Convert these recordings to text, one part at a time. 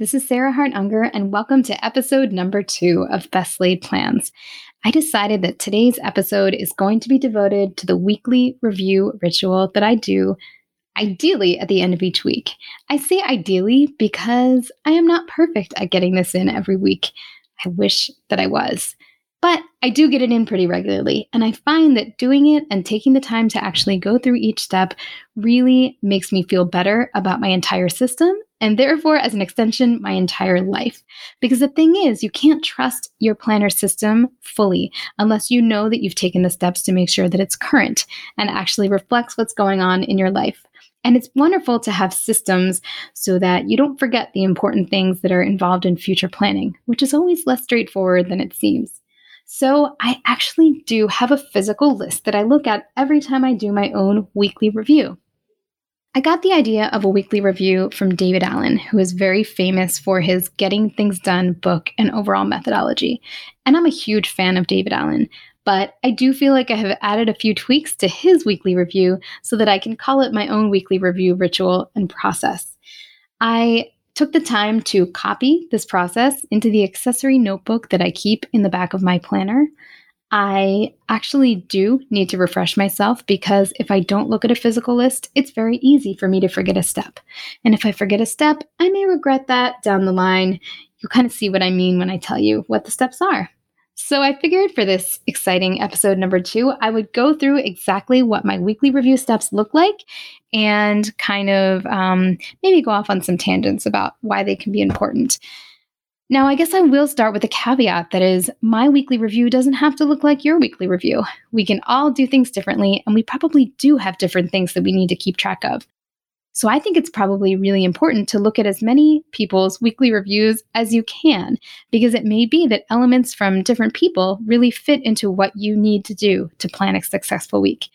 This is Sarah Hart Unger, and welcome to episode number two of Best Laid Plans. I decided that today's episode is going to be devoted to the weekly review ritual that I do ideally at the end of each week. I say ideally because I am not perfect at getting this in every week. I wish that I was. But I do get it in pretty regularly, and I find that doing it and taking the time to actually go through each step really makes me feel better about my entire system and therefore, as an extension, my entire life. Because the thing is, you can't trust your planner system fully unless you know that you've taken the steps to make sure that it's current and actually reflects what's going on in your life. And it's wonderful to have systems so that you don't forget the important things that are involved in future planning, which is always less straightforward than it seems. So, I actually do have a physical list that I look at every time I do my own weekly review. I got the idea of a weekly review from David Allen, who is very famous for his Getting Things Done book and overall methodology. And I'm a huge fan of David Allen, but I do feel like I have added a few tweaks to his weekly review so that I can call it my own weekly review ritual and process. I took the time to copy this process into the accessory notebook that I keep in the back of my planner. I actually do need to refresh myself because if I don't look at a physical list, it's very easy for me to forget a step. And if I forget a step, I may regret that down the line. You'll kind of see what I mean when I tell you what the steps are. So I figured for this exciting episode number two, I would go through exactly what my weekly review steps look like and kind of um, maybe go off on some tangents about why they can be important. Now, I guess I will start with a caveat that is, my weekly review doesn't have to look like your weekly review. We can all do things differently, and we probably do have different things that we need to keep track of. So I think it's probably really important to look at as many people's weekly reviews as you can, because it may be that elements from different people really fit into what you need to do to plan a successful week.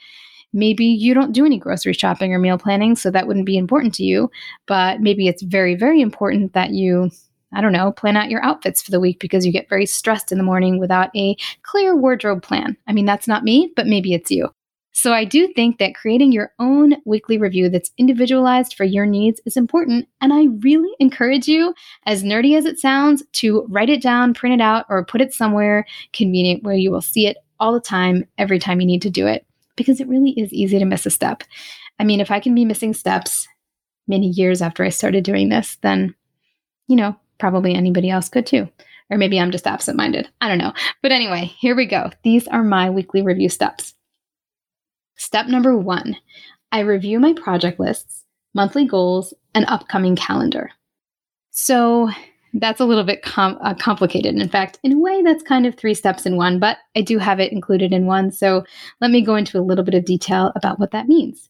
Maybe you don't do any grocery shopping or meal planning, so that wouldn't be important to you, but maybe it's very, very important that you I don't know, plan out your outfits for the week because you get very stressed in the morning without a clear wardrobe plan. I mean, that's not me, but maybe it's you. So I do think that creating your own weekly review that's individualized for your needs is important. And I really encourage you, as nerdy as it sounds, to write it down, print it out, or put it somewhere convenient where you will see it all the time, every time you need to do it, because it really is easy to miss a step. I mean, if I can be missing steps many years after I started doing this, then, you know, probably anybody else could too. Or maybe I'm just absent minded. I don't know. But anyway, here we go. These are my weekly review steps. Step number one I review my project lists, monthly goals, and upcoming calendar. So that's a little bit com- uh, complicated. In fact, in a way, that's kind of three steps in one, but I do have it included in one. So let me go into a little bit of detail about what that means.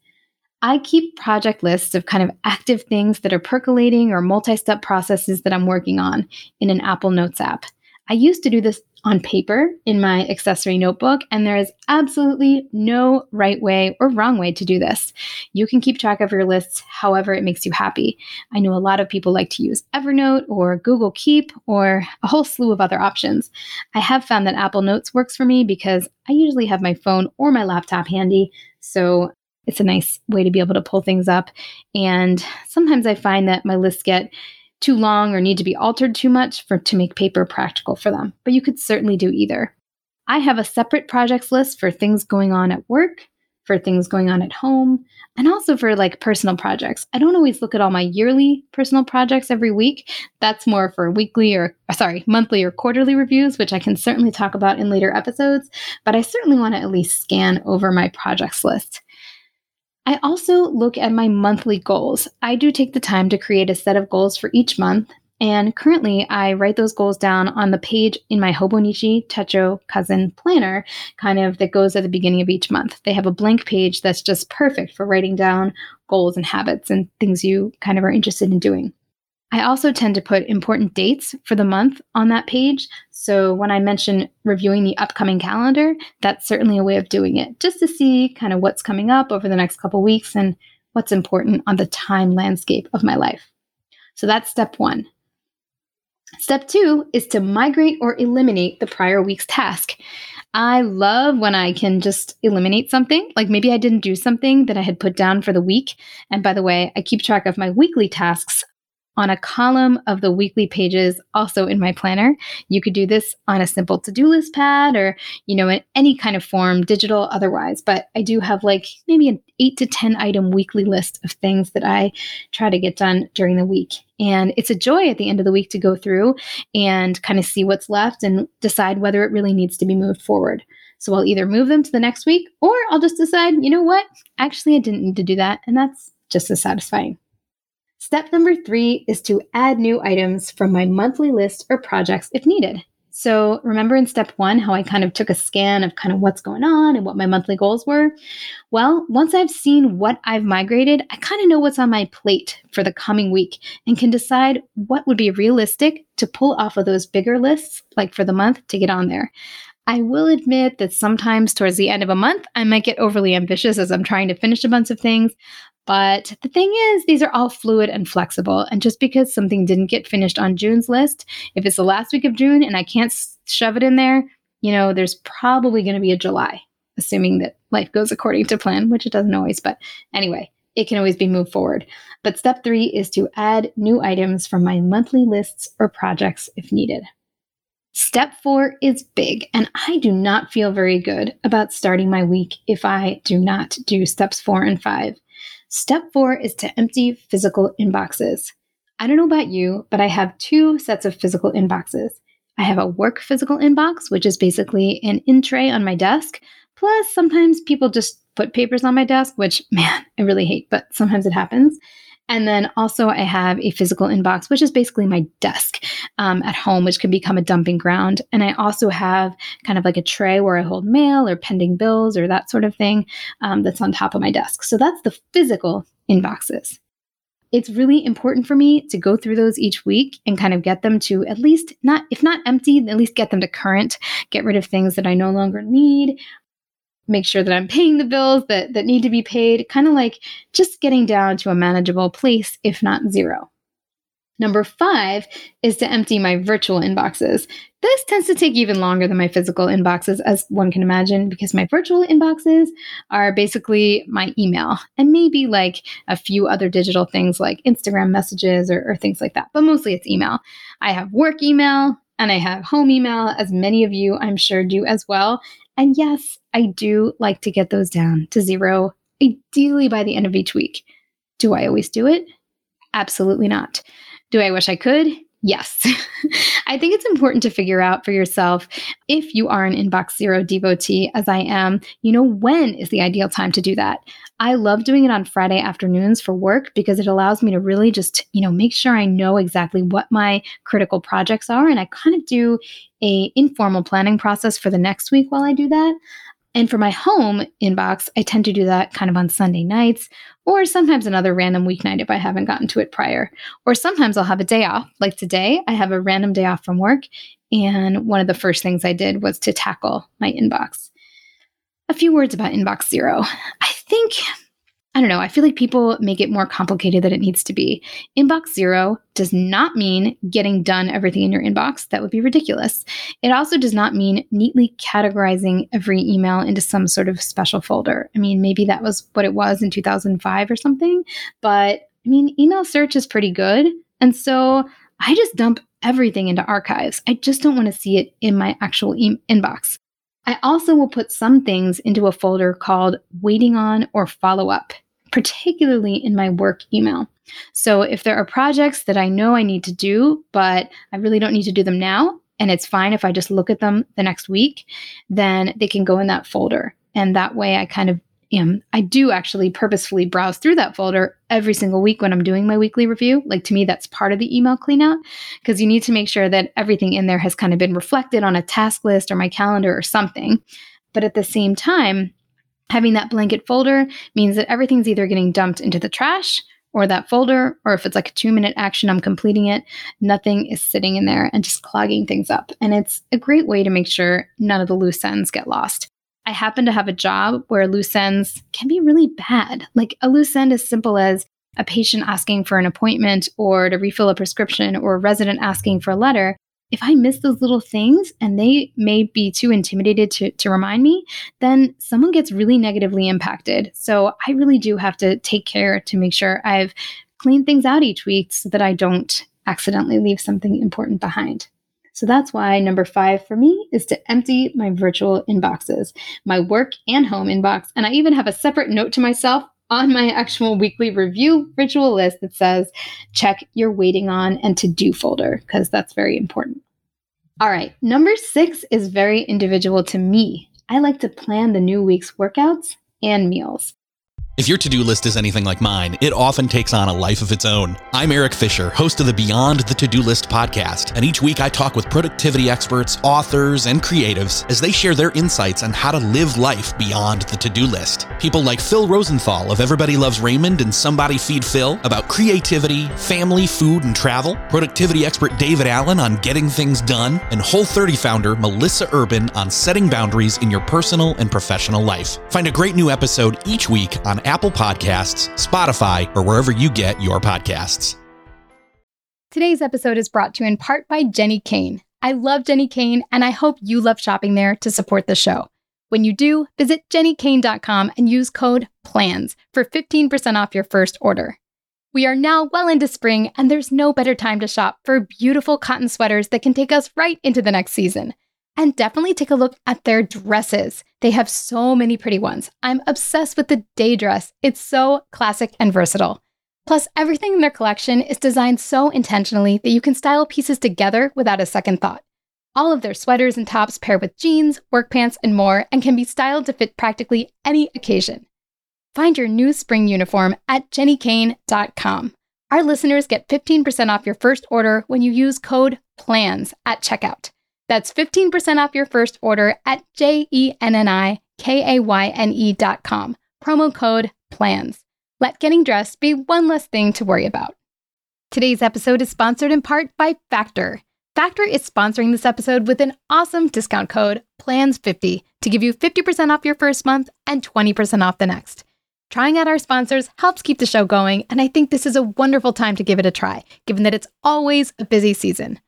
I keep project lists of kind of active things that are percolating or multi step processes that I'm working on in an Apple Notes app. I used to do this on paper in my accessory notebook, and there is absolutely no right way or wrong way to do this. You can keep track of your lists however it makes you happy. I know a lot of people like to use Evernote or Google Keep or a whole slew of other options. I have found that Apple Notes works for me because I usually have my phone or my laptop handy, so it's a nice way to be able to pull things up. And sometimes I find that my lists get too long or need to be altered too much for to make paper practical for them. But you could certainly do either. I have a separate projects list for things going on at work, for things going on at home, and also for like personal projects. I don't always look at all my yearly personal projects every week. That's more for weekly or uh, sorry, monthly or quarterly reviews, which I can certainly talk about in later episodes, but I certainly want to at least scan over my projects list. I also look at my monthly goals. I do take the time to create a set of goals for each month, and currently I write those goals down on the page in my Hobonichi Techo Cousin planner, kind of that goes at the beginning of each month. They have a blank page that's just perfect for writing down goals and habits and things you kind of are interested in doing. I also tend to put important dates for the month on that page. So when I mention reviewing the upcoming calendar, that's certainly a way of doing it, just to see kind of what's coming up over the next couple weeks and what's important on the time landscape of my life. So that's step one. Step two is to migrate or eliminate the prior week's task. I love when I can just eliminate something. Like maybe I didn't do something that I had put down for the week. And by the way, I keep track of my weekly tasks on a column of the weekly pages also in my planner. You could do this on a simple to-do list pad or, you know, in any kind of form, digital otherwise, but I do have like maybe an 8 to 10 item weekly list of things that I try to get done during the week. And it's a joy at the end of the week to go through and kind of see what's left and decide whether it really needs to be moved forward. So I'll either move them to the next week or I'll just decide, you know what? Actually, I didn't need to do that. And that's just as satisfying. Step number three is to add new items from my monthly list or projects if needed. So, remember in step one how I kind of took a scan of kind of what's going on and what my monthly goals were? Well, once I've seen what I've migrated, I kind of know what's on my plate for the coming week and can decide what would be realistic to pull off of those bigger lists, like for the month, to get on there. I will admit that sometimes towards the end of a month, I might get overly ambitious as I'm trying to finish a bunch of things. But the thing is, these are all fluid and flexible. And just because something didn't get finished on June's list, if it's the last week of June and I can't shove it in there, you know, there's probably going to be a July, assuming that life goes according to plan, which it doesn't always. But anyway, it can always be moved forward. But step three is to add new items from my monthly lists or projects if needed. Step four is big, and I do not feel very good about starting my week if I do not do steps four and five. Step four is to empty physical inboxes. I don't know about you, but I have two sets of physical inboxes. I have a work physical inbox, which is basically an in tray on my desk. Plus, sometimes people just put papers on my desk, which, man, I really hate, but sometimes it happens. And then also, I have a physical inbox, which is basically my desk um, at home, which can become a dumping ground. And I also have kind of like a tray where I hold mail or pending bills or that sort of thing um, that's on top of my desk. So that's the physical inboxes. It's really important for me to go through those each week and kind of get them to at least not, if not empty, at least get them to current, get rid of things that I no longer need, make sure that I'm paying the bills that, that need to be paid, kind of like just getting down to a manageable place, if not zero. Number five is to empty my virtual inboxes. This tends to take even longer than my physical inboxes, as one can imagine, because my virtual inboxes are basically my email and maybe like a few other digital things like Instagram messages or, or things like that. But mostly it's email. I have work email and I have home email, as many of you I'm sure do as well. And yes, I do like to get those down to zero, ideally by the end of each week. Do I always do it? Absolutely not. Do I wish I could? Yes. I think it's important to figure out for yourself if you are an inbox zero devotee, as I am, you know, when is the ideal time to do that? I love doing it on Friday afternoons for work because it allows me to really just, you know, make sure I know exactly what my critical projects are and I kind of do a informal planning process for the next week while I do that. And for my home inbox, I tend to do that kind of on Sunday nights or sometimes another random weeknight if I haven't gotten to it prior. Or sometimes I'll have a day off. Like today, I have a random day off from work. And one of the first things I did was to tackle my inbox. A few words about Inbox Zero. I think I don't know, I feel like people make it more complicated than it needs to be. Inbox zero does not mean getting done everything in your inbox. That would be ridiculous. It also does not mean neatly categorizing every email into some sort of special folder. I mean, maybe that was what it was in 2005 or something, but I mean, email search is pretty good. And so I just dump everything into archives. I just don't want to see it in my actual e- inbox. I also will put some things into a folder called waiting on or follow up particularly in my work email. So if there are projects that I know I need to do, but I really don't need to do them now, and it's fine if I just look at them the next week, then they can go in that folder. And that way I kind of am, I do actually purposefully browse through that folder every single week when I'm doing my weekly review. Like to me, that's part of the email cleanout because you need to make sure that everything in there has kind of been reflected on a task list or my calendar or something. But at the same time, Having that blanket folder means that everything's either getting dumped into the trash or that folder, or if it's like a two minute action, I'm completing it, nothing is sitting in there and just clogging things up. And it's a great way to make sure none of the loose ends get lost. I happen to have a job where loose ends can be really bad. Like a loose end as simple as a patient asking for an appointment or to refill a prescription or a resident asking for a letter if I miss those little things and they may be too intimidated to, to remind me, then someone gets really negatively impacted. So I really do have to take care to make sure I've cleaned things out each week so that I don't accidentally leave something important behind. So that's why number five for me is to empty my virtual inboxes, my work and home inbox. And I even have a separate note to myself on my actual weekly review ritual list that says check your waiting on and to do folder, because that's very important. All right, number six is very individual to me. I like to plan the new week's workouts and meals. If your to do list is anything like mine, it often takes on a life of its own. I'm Eric Fisher, host of the Beyond the To Do List podcast, and each week I talk with productivity experts, authors, and creatives as they share their insights on how to live life beyond the to do list. People like Phil Rosenthal of Everybody Loves Raymond and Somebody Feed Phil about creativity, family, food, and travel, productivity expert David Allen on getting things done, and Whole 30 founder Melissa Urban on setting boundaries in your personal and professional life. Find a great new episode each week on Apple Podcasts, Spotify, or wherever you get your podcasts. Today's episode is brought to you in part by Jenni Kayne. I love Jenni Kayne, and I hope you love shopping there to support the show. When you do, visit jennikayne.com and use code PLANS for 15% off your first order. We are now well into spring, and there's no better time to shop for beautiful cotton sweaters that can take us right into the next season. And definitely take a look at their dresses. They have so many pretty ones. I'm obsessed with the day dress. It's so classic and versatile. Plus, everything in their collection is designed so intentionally that you can style pieces together without a second thought. All of their sweaters and tops pair with jeans, work pants, and more, and can be styled to fit practically any occasion. Find your new spring uniform at jennikayne.com. Our listeners get 15% off your first order when you use code PLANS at checkout. That's 15% off your first order at J E N N I K A Y N E dot com. Promo code PLANS. Let getting dressed be one less thing to worry about. Today's episode is sponsored in part by Factor. Factor is sponsoring this episode with an awesome discount code PLANS50 to give you 50% off your first month and 20% off the next. Trying out our sponsors helps keep the show going, and I think this is a wonderful time to give it a try, given that it's always a busy season.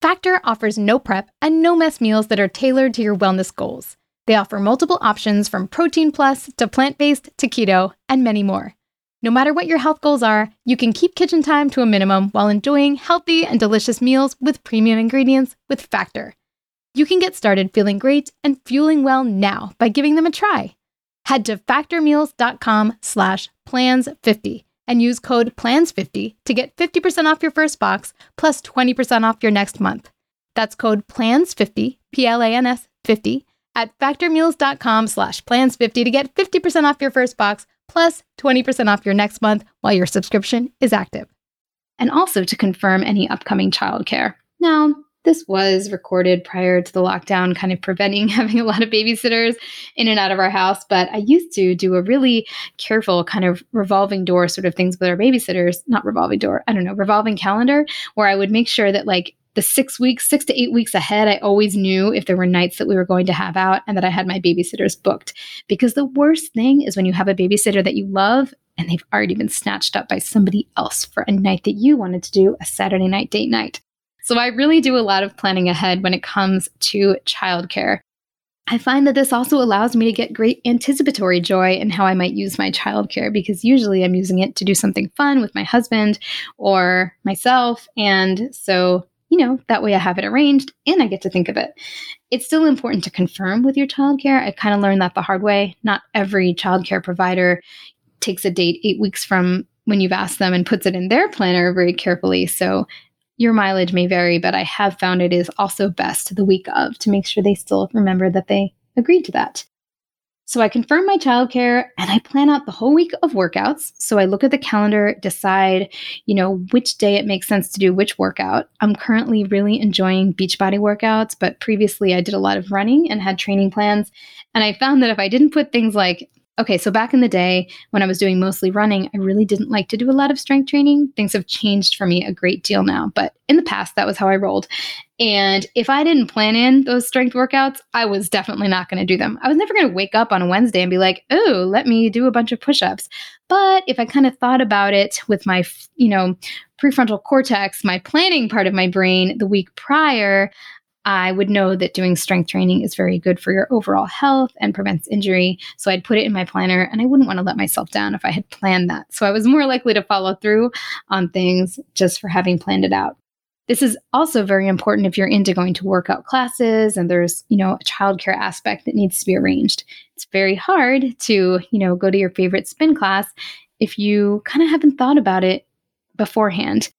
Factor offers no prep and no mess meals that are tailored to your wellness goals. They offer multiple options from protein plus to plant based to keto and many more. No matter what your health goals are, you can keep kitchen time to a minimum while enjoying healthy and delicious meals with premium ingredients with Factor. You can get started feeling great and fueling well now by giving them a try. Head to factormeals.com slash plans50 and use code PLANS50 to get 50% off your first box plus 20% off your next month. That's code PLANS50, P-L-A-N-S 50, at factormeals.com slash plans50 to get 50% off your first box plus 20% off your next month while your subscription is active. And also to confirm any upcoming childcare. Now, this was recorded prior to the lockdown, kind of preventing having a lot of babysitters in and out of our house. But I used to do a really careful kind of revolving door sort of things with our babysitters, not revolving door, I don't know, revolving calendar, where I would make sure that like the six weeks, six to eight weeks ahead, I always knew if there were nights that we were going to have out and that I had my babysitters booked. Because the worst thing is when you have a babysitter that you love and they've already been snatched up by somebody else for a night that you wanted to do a Saturday night date night. So I really do a lot of planning ahead when it comes to childcare. I find that this also allows me to get great anticipatory joy in how I might use my childcare because usually I'm using it to do something fun with my husband or myself. And so, you know, that way I have it arranged and I get to think of it. It's still important to confirm with your childcare. I kind of learned that the hard way. Not every childcare provider takes a date eight weeks from when you've asked them and puts it in their planner very carefully. So your mileage may vary, but I have found it is also best the week of to make sure they still remember that they agreed to that. So I confirm my childcare and I plan out the whole week of workouts. So I look at the calendar, decide, you know, which day it makes sense to do which workout. I'm currently really enjoying Beachbody workouts, but previously I did a lot of running and had training plans. And I found that if I didn't put things like Okay, so back in the day when I was doing mostly running, I really didn't like to do a lot of strength training. Things have changed for me a great deal now, but in the past, that was how I rolled. And if I didn't plan in those strength workouts, I was definitely not going to do them. I was never going to wake up on a Wednesday and be like, oh, let me do a bunch of push ups. But if I kind of thought about it with my, you know, prefrontal cortex, my planning part of my brain the week prior, I would know that doing strength training is very good for your overall health and prevents injury. So I'd put it in my planner and I wouldn't want to let myself down if I had planned that. So I was more likely to follow through on things just for having planned it out. This is also very important if you're into going to workout classes and there's, you know, a childcare aspect that needs to be arranged. It's very hard to, you know, go to your favorite spin class if you kind of haven't thought about it beforehand.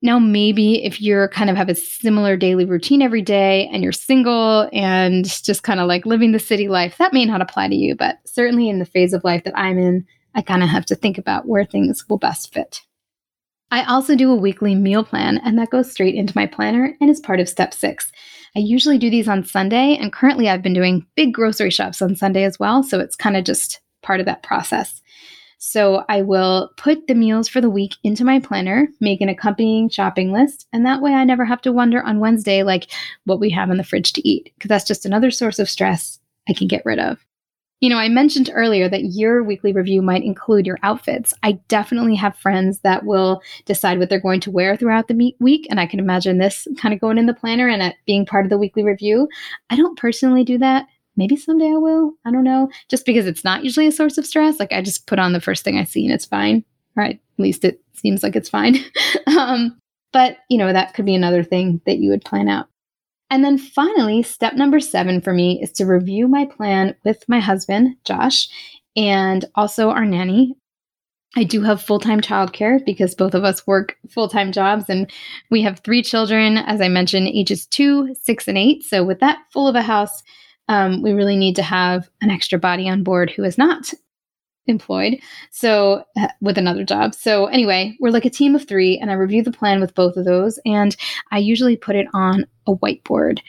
Now, maybe if you're kind of have a similar daily routine every day and you're single and just kind of like living the city life, that may not apply to you. But certainly in the phase of life that I'm in, I kind of have to think about where things will best fit. I also do a weekly meal plan, and that goes straight into my planner and is part of step six. I usually do these on Sunday, and currently I've been doing big grocery shops on Sunday as well, so it's kind of just part of that process. So I will put the meals for the week into my planner, make an accompanying shopping list, and that way I never have to wonder on Wednesday like what we have in the fridge to eat, because that's just another source of stress I can get rid of. You know, I mentioned earlier that your weekly review might include your outfits. I definitely have friends that will decide what they're going to wear throughout the week. And I can imagine this kind of going in the planner and being part of the weekly review. I don't personally do that. Maybe someday I will. I don't know. Just because it's not usually a source of stress. Like I just put on the first thing I see and it's fine. Right. At least it seems like it's fine. um, but, you know, that could be another thing that you would plan out. And then finally, step number seven for me is to review my plan with my husband, Josh, and also our nanny. I do have full time childcare because both of us work full time jobs, and we have three children, as I mentioned, ages two, six, and eight. So, with that full of a house, um, we really need to have an extra body on board who is not employed so uh, with another job. So anyway we're like a team of three and i review the plan with both of those and i usually put it on a whiteboard.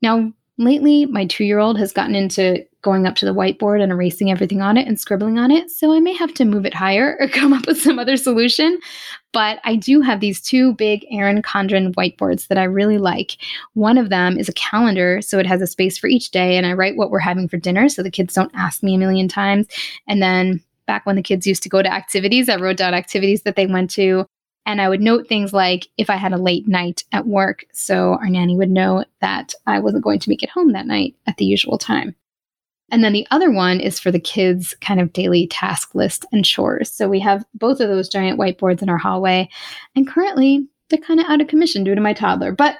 Now lately my two-year-old has gotten into going up to the whiteboard and erasing everything on it and scribbling on it so i may have to move it higher or come up with some other solution but I do have these two big Erin Condren whiteboards that I really like. One of them is a calendar, so it has a space for each day, and I write what we're having for dinner so the kids don't ask me a million times. And then back when the kids used to go to activities, I wrote down activities that they went to. And I would note things like if I had a late night at work, so our nanny would know that I wasn't going to make it home that night at the usual time. And then the other one is for the kids' kind of daily task list and chores. So we have both of those giant whiteboards in our hallway. And currently, they're kind of out of commission due to my toddler. But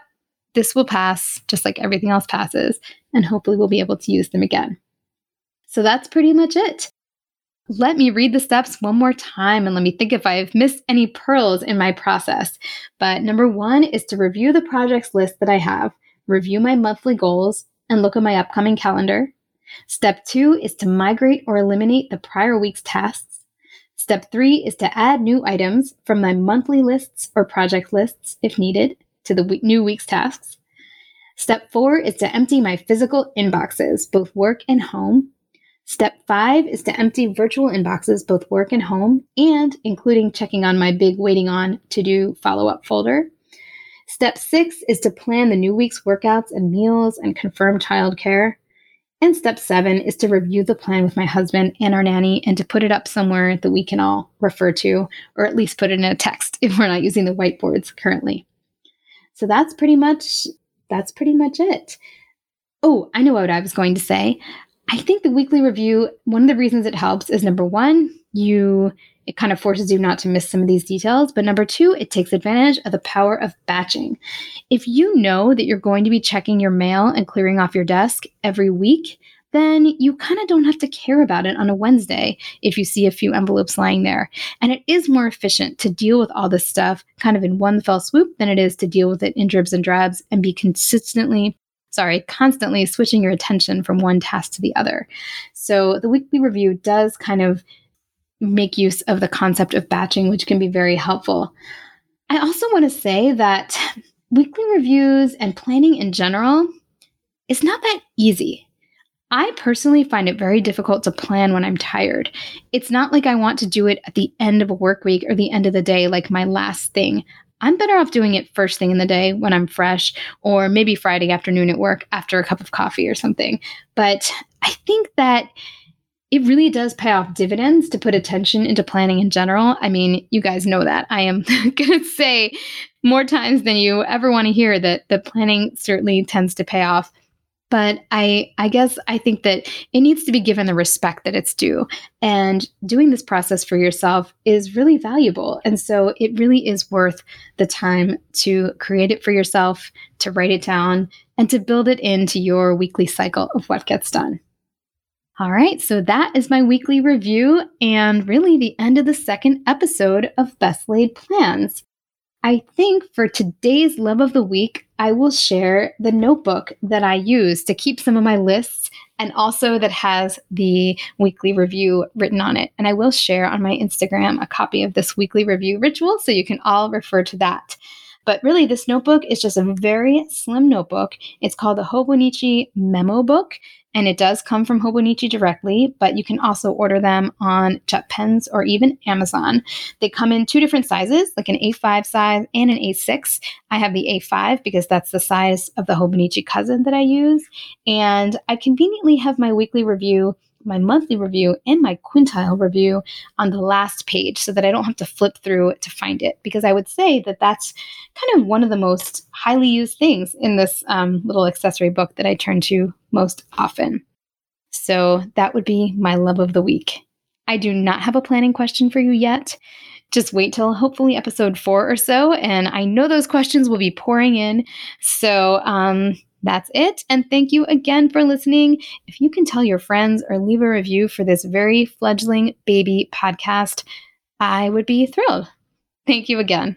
this will pass just like everything else passes. And hopefully, we'll be able to use them again. So that's pretty much it. Let me read the steps one more time and let me think if I've missed any pearls in my process. But number one is to review the projects list that I have, review my monthly goals, and look at my upcoming calendar. Step two is to migrate or eliminate the prior week's tasks. Step three is to add new items from my monthly lists or project lists, if needed, to the new week's tasks. Step four is to empty my physical inboxes, both work and home. Step five is to empty virtual inboxes, both work and home, and including checking on my big waiting on to do follow up folder. Step six is to plan the new week's workouts and meals and confirm childcare. And step seven is to review the plan with my husband and our nanny and to put it up somewhere that we can all refer to, or at least put it in a text if we're not using the whiteboards currently. So that's pretty much that's pretty much it. Oh, I know what I was going to say. I think the weekly review, one of the reasons it helps is number one, you it kind of forces you not to miss some of these details. But number two, it takes advantage of the power of batching. If you know that you're going to be checking your mail and clearing off your desk every week, then you kind of don't have to care about it on a Wednesday if you see a few envelopes lying there. And it is more efficient to deal with all this stuff kind of in one fell swoop than it is to deal with it in dribs and drabs and be consistently sorry, constantly switching your attention from one task to the other. So the weekly review does kind of make use of the concept of batching, which can be very helpful. I also want to say that weekly reviews and planning in general is not that easy. I personally find it very difficult to plan when I'm tired. It's not like I want to do it at the end of a work week or the end of the day, like my last thing. I'm better off doing it first thing in the day when I'm fresh, or maybe Friday afternoon at work after a cup of coffee or something. But I think that it really does pay off dividends to put attention into planning in general. I mean, you guys know that. I am going to say more times than you ever want to hear that the planning certainly tends to pay off but i i guess i think that it needs to be given the respect that it's due. And doing this process for yourself is really valuable. And so it really is worth the time to create it for yourself to write it down and to build it into your weekly cycle of what gets done. All right, so that is my weekly review and really the end of the second episode of Best Laid Plans. I think for today's love of the week, I will share the notebook that I use to keep some of my lists and also that has the weekly review written on it. And I will share on my Instagram a copy of this weekly review ritual so you can all refer to that. But really, this notebook is just a very slim notebook. It's called the Hobonichi Memo Book, and it does come from Hobonichi directly, but you can also order them on JetPens or even Amazon. They come in two different sizes, like an A5 size and an A6. I have the A5 because that's the size of the Hobonichi cousin that I use. And I conveniently have my weekly review my monthly review and my quintile review on the last page so that I don't have to flip through to find it. Because I would say that that's kind of one of the most highly used things in this um, little accessory book that I turn to most often. So that would be my love of the week. I do not have a planning question for you yet. Just wait till hopefully episode four or so, and I know those questions will be pouring in. So, um, that's it. And thank you again for listening. If you can tell your friends or leave a review for this very fledgling baby podcast, I would be thrilled. Thank you again.